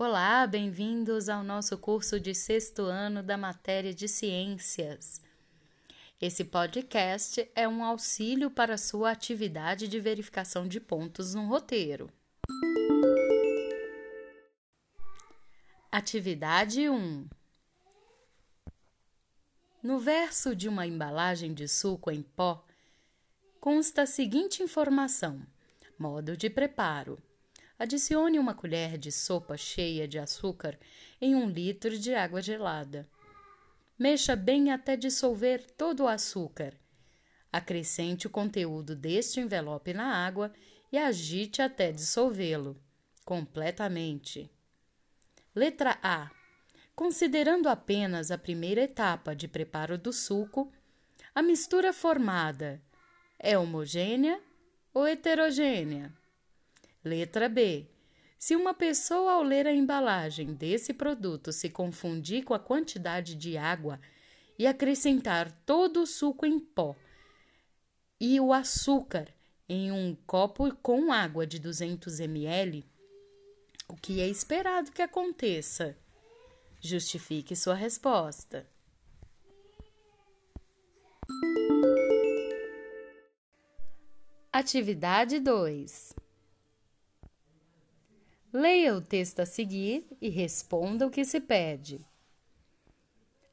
Olá, bem-vindos ao nosso curso de sexto ano da matéria de ciências. Esse podcast é um auxílio para sua atividade de verificação de pontos no roteiro. Atividade 1 No verso de uma embalagem de suco em pó consta a seguinte informação: modo de preparo. Adicione uma colher de sopa cheia de açúcar em um litro de água gelada. Mexa bem até dissolver todo o açúcar. Acrescente o conteúdo deste envelope na água e agite até dissolvê-lo completamente. Letra A. Considerando apenas a primeira etapa de preparo do suco, a mistura formada é homogênea ou heterogênea? Letra B. Se uma pessoa, ao ler a embalagem desse produto, se confundir com a quantidade de água e acrescentar todo o suco em pó e o açúcar em um copo com água de 200 ml, o que é esperado que aconteça? Justifique sua resposta. Atividade 2 Leia o texto a seguir e responda o que se pede.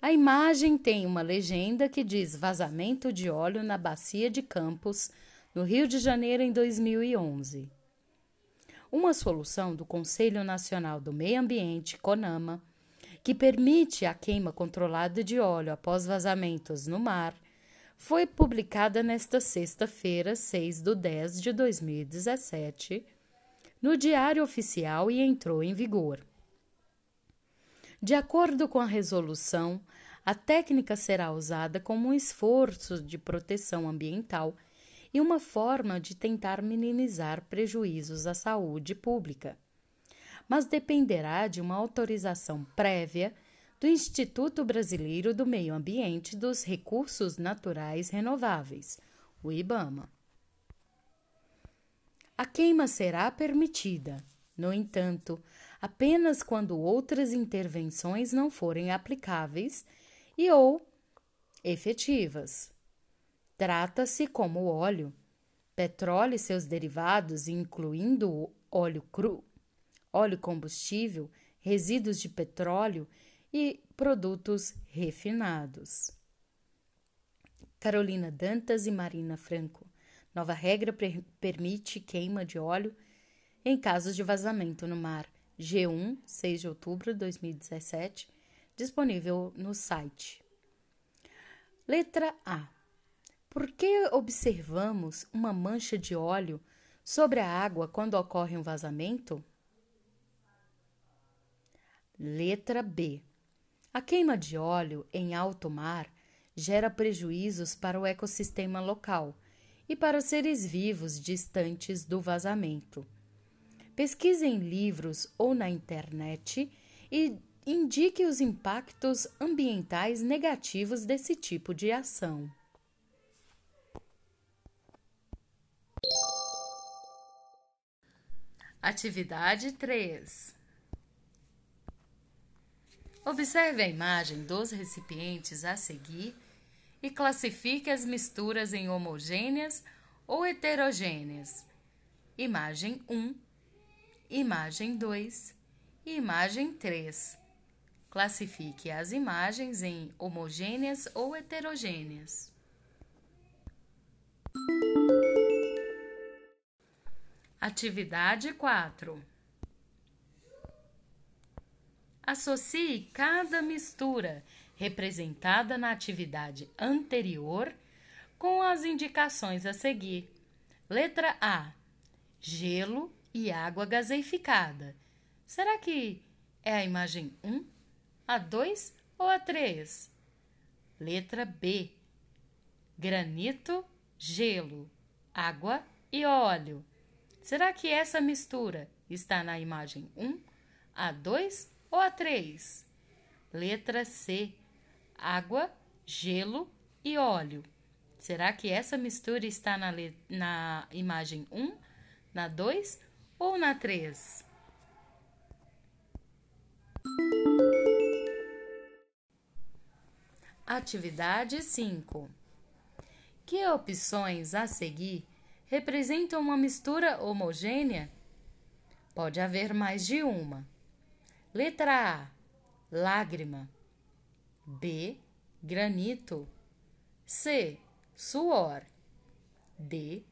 A imagem tem uma legenda que diz vazamento de óleo na bacia de Campos, no Rio de Janeiro, em 2011. Uma solução do Conselho Nacional do Meio Ambiente, CONAMA, que permite a queima controlada de óleo após vazamentos no mar, foi publicada nesta sexta-feira, 6 de 10 de 2017 no Diário Oficial e entrou em vigor. De acordo com a resolução, a técnica será usada como um esforço de proteção ambiental e uma forma de tentar minimizar prejuízos à saúde pública. Mas dependerá de uma autorização prévia do Instituto Brasileiro do Meio Ambiente dos Recursos Naturais Renováveis, o IBAMA. A queima será permitida, no entanto, apenas quando outras intervenções não forem aplicáveis e ou efetivas. Trata-se como óleo, petróleo e seus derivados, incluindo óleo cru, óleo combustível, resíduos de petróleo e produtos refinados. Carolina Dantas e Marina Franco Nova regra permite queima de óleo em casos de vazamento no mar. G1, 6 de outubro de 2017, disponível no site. Letra A. Por que observamos uma mancha de óleo sobre a água quando ocorre um vazamento? Letra B. A queima de óleo em alto mar gera prejuízos para o ecossistema local e para os seres vivos distantes do vazamento. Pesquise em livros ou na internet e indique os impactos ambientais negativos desse tipo de ação. Atividade 3 Observe a imagem dos recipientes a seguir e classifique as misturas em homogêneas ou heterogêneas. Imagem 1, imagem 2 e imagem 3. Classifique as imagens em homogêneas ou heterogêneas. Atividade 4. Associe cada mistura representada na atividade anterior, com as indicações a seguir. Letra A: gelo e água gaseificada. Será que é a imagem 1, a 2 ou a 3? Letra B: granito, gelo, água e óleo. Será que essa mistura está na imagem 1, a 2 ou a 3? Letra C: água, gelo e óleo. Será que essa mistura está na, na imagem 1, na 2 ou na 3? Atividade 5. Que opções a seguir representam uma mistura homogênea? Pode haver mais de uma. Letra A: lágrima. B: granito. C: suor. D: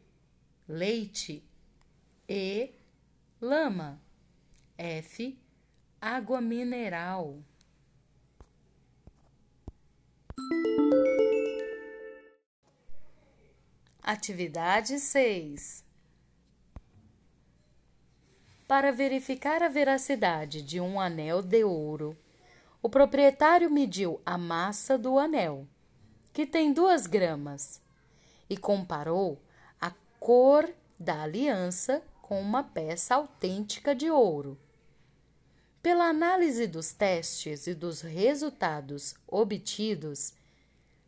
leite. E: lama. F: água mineral. Atividade 6. Para verificar a veracidade de um anel de ouro, o proprietário mediu a massa do anel, que tem duas gramas, e comparou a cor da aliança com uma peça autêntica de ouro. Pela análise dos testes e dos resultados obtidos,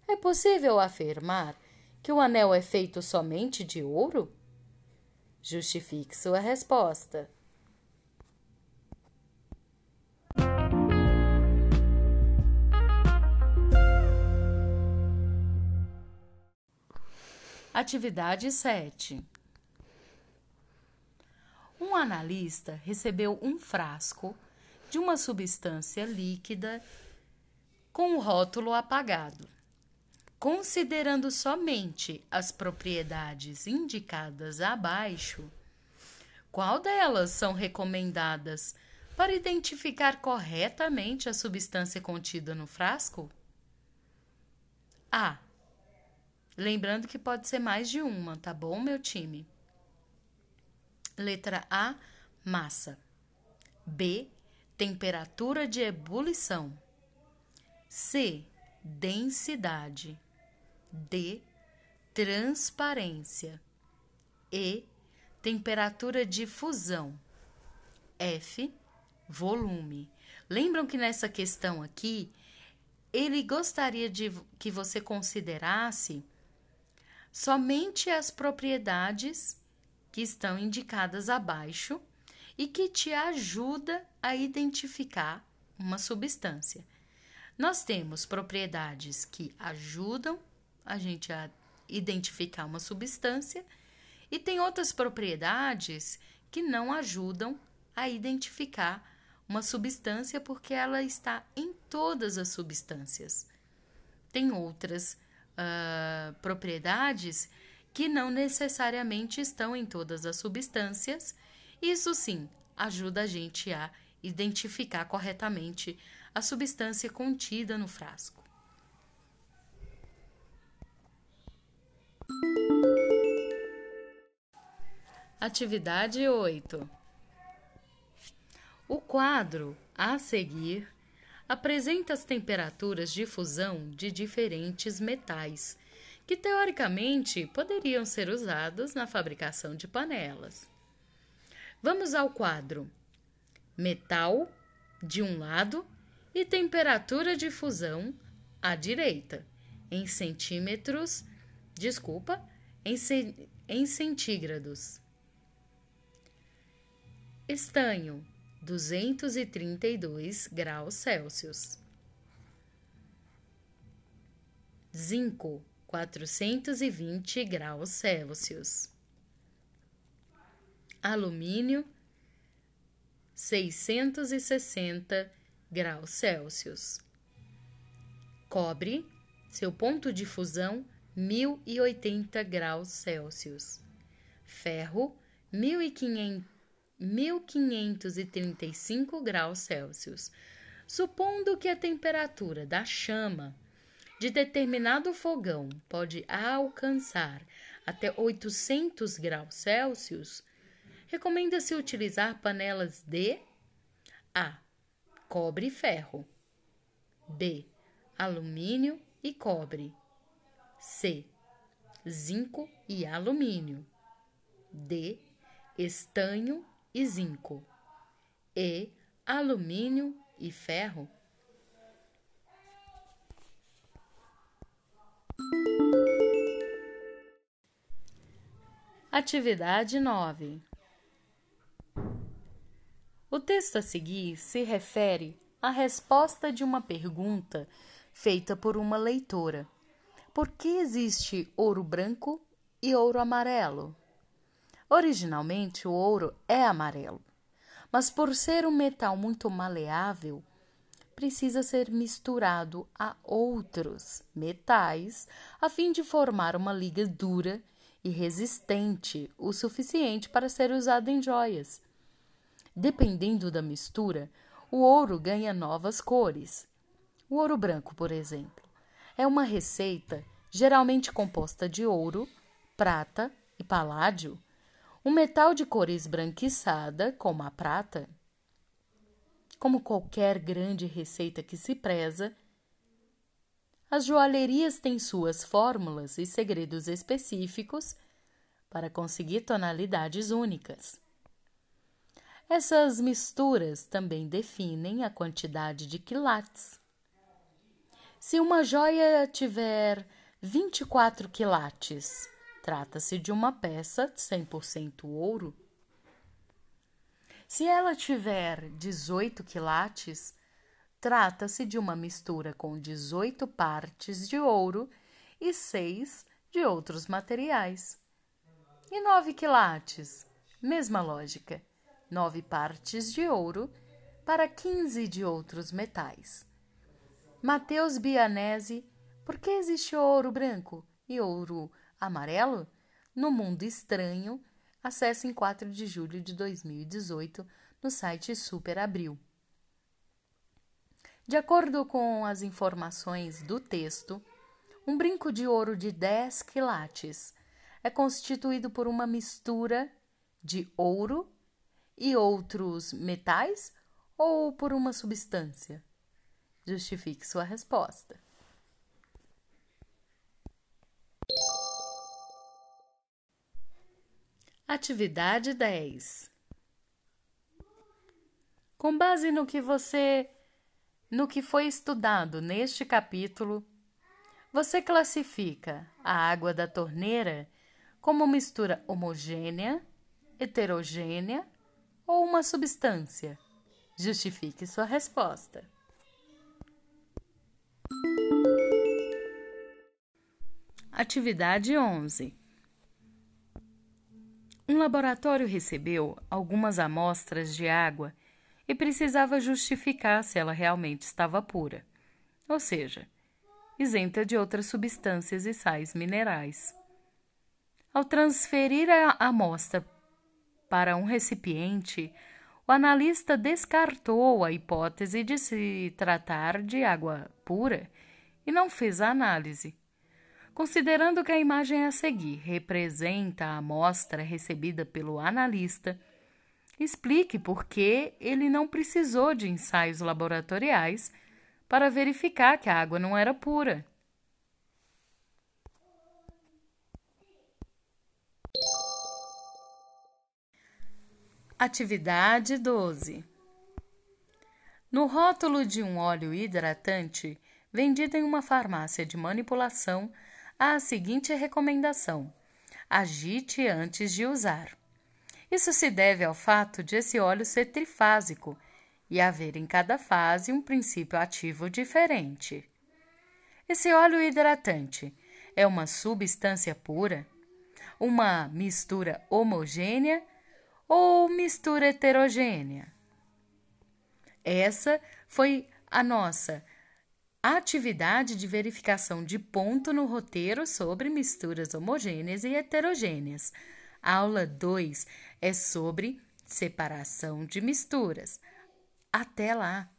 é possível afirmar que o anel é feito somente de ouro? Justifique sua resposta. Atividade 7. Um analista recebeu um frasco de uma substância líquida com o rótulo apagado. Considerando somente as propriedades indicadas abaixo, qual delas são recomendadas para identificar corretamente a substância contida no frasco? A. Lembrando que pode ser mais de uma, tá bom, meu time? Letra A, massa. B, temperatura de ebulição. C, densidade. D. Transparência. E. Temperatura de fusão. F. Volume. Lembram que nessa questão aqui, ele gostaria de que você considerasse somente as propriedades que estão indicadas abaixo e que te ajuda a identificar uma substância. Nós temos propriedades que ajudam a gente a identificar uma substância e tem outras propriedades que não ajudam a identificar uma substância porque ela está em todas as substâncias. Tem outras uh, propriedades que não necessariamente estão em todas as substâncias. Isso sim ajuda a gente a identificar corretamente a substância contida no frasco. Atividade 8. O quadro a seguir apresenta as temperaturas de fusão de diferentes metais, que teoricamente poderiam ser usados na fabricação de panelas. Vamos ao quadro: metal de um lado e temperatura de fusão à direita, em centímetros, desculpa, em, em centígrados. Estanho, 232 graus Celsius. Zinco, 420 graus Celsius. Alumínio, 660 graus Celsius. Cobre, seu ponto de fusão, 1080 graus Celsius. Ferro, 1500 1535 graus Celsius, supondo que a temperatura da chama de determinado fogão pode alcançar até 800 graus Celsius, recomenda-se utilizar panelas de A. Cobre e ferro. B. Alumínio e cobre. C. Zinco e alumínio. D. Estanho e zinco, e alumínio e ferro. Atividade 9. O texto a seguir se refere à resposta de uma pergunta feita por uma leitora. Por que existe ouro branco e ouro amarelo? Originalmente, o ouro é amarelo, mas por ser um metal muito maleável, precisa ser misturado a outros metais a fim de formar uma liga dura e resistente o suficiente para ser usado em joias. Dependendo da mistura, o ouro ganha novas cores. O ouro branco, por exemplo, é uma receita geralmente composta de ouro, prata e paládio, um metal de cor esbranquiçada, como a prata. Como qualquer grande receita que se preza, as joalherias têm suas fórmulas e segredos específicos para conseguir tonalidades únicas. Essas misturas também definem a quantidade de quilates. Se uma joia tiver 24 quilates, trata-se de uma peça 100% ouro. Se ela tiver 18 quilates, trata-se de uma mistura com 18 partes de ouro e 6 de outros materiais. E 9 quilates? Mesma lógica nove partes de ouro para quinze de outros metais. Mateus Bianese, por que existe ouro branco e ouro amarelo? No Mundo Estranho, acesse em 4 de julho de 2018 no site Super Abril. De acordo com as informações do texto, um brinco de ouro de 10 quilates é constituído por uma mistura de ouro e outros metais ou por uma substância? Justifique sua resposta. Atividade 10. Com base no que você no que foi estudado neste capítulo, você classifica a água da torneira como mistura homogênea, heterogênea ou uma substância? Justifique sua resposta. Atividade 11. Um laboratório recebeu algumas amostras de água e precisava justificar se ela realmente estava pura, ou seja, isenta de outras substâncias e sais minerais. Ao transferir a amostra para um recipiente, o analista descartou a hipótese de se tratar de água pura e não fez a análise. Considerando que a imagem a seguir representa a amostra recebida pelo analista, explique por que ele não precisou de ensaios laboratoriais para verificar que a água não era pura. Atividade 12. No rótulo de um óleo hidratante vendido em uma farmácia de manipulação, a seguinte recomendação: agite antes de usar. Isso se deve ao fato de esse óleo ser trifásico e haver em cada fase um princípio ativo diferente. Esse óleo hidratante é uma substância pura, uma mistura homogênea ou mistura heterogênea? Essa foi a nossa atividade de verificação de ponto no roteiro sobre misturas homogêneas e heterogêneas. aula 2 é sobre separação de misturas. Até lá!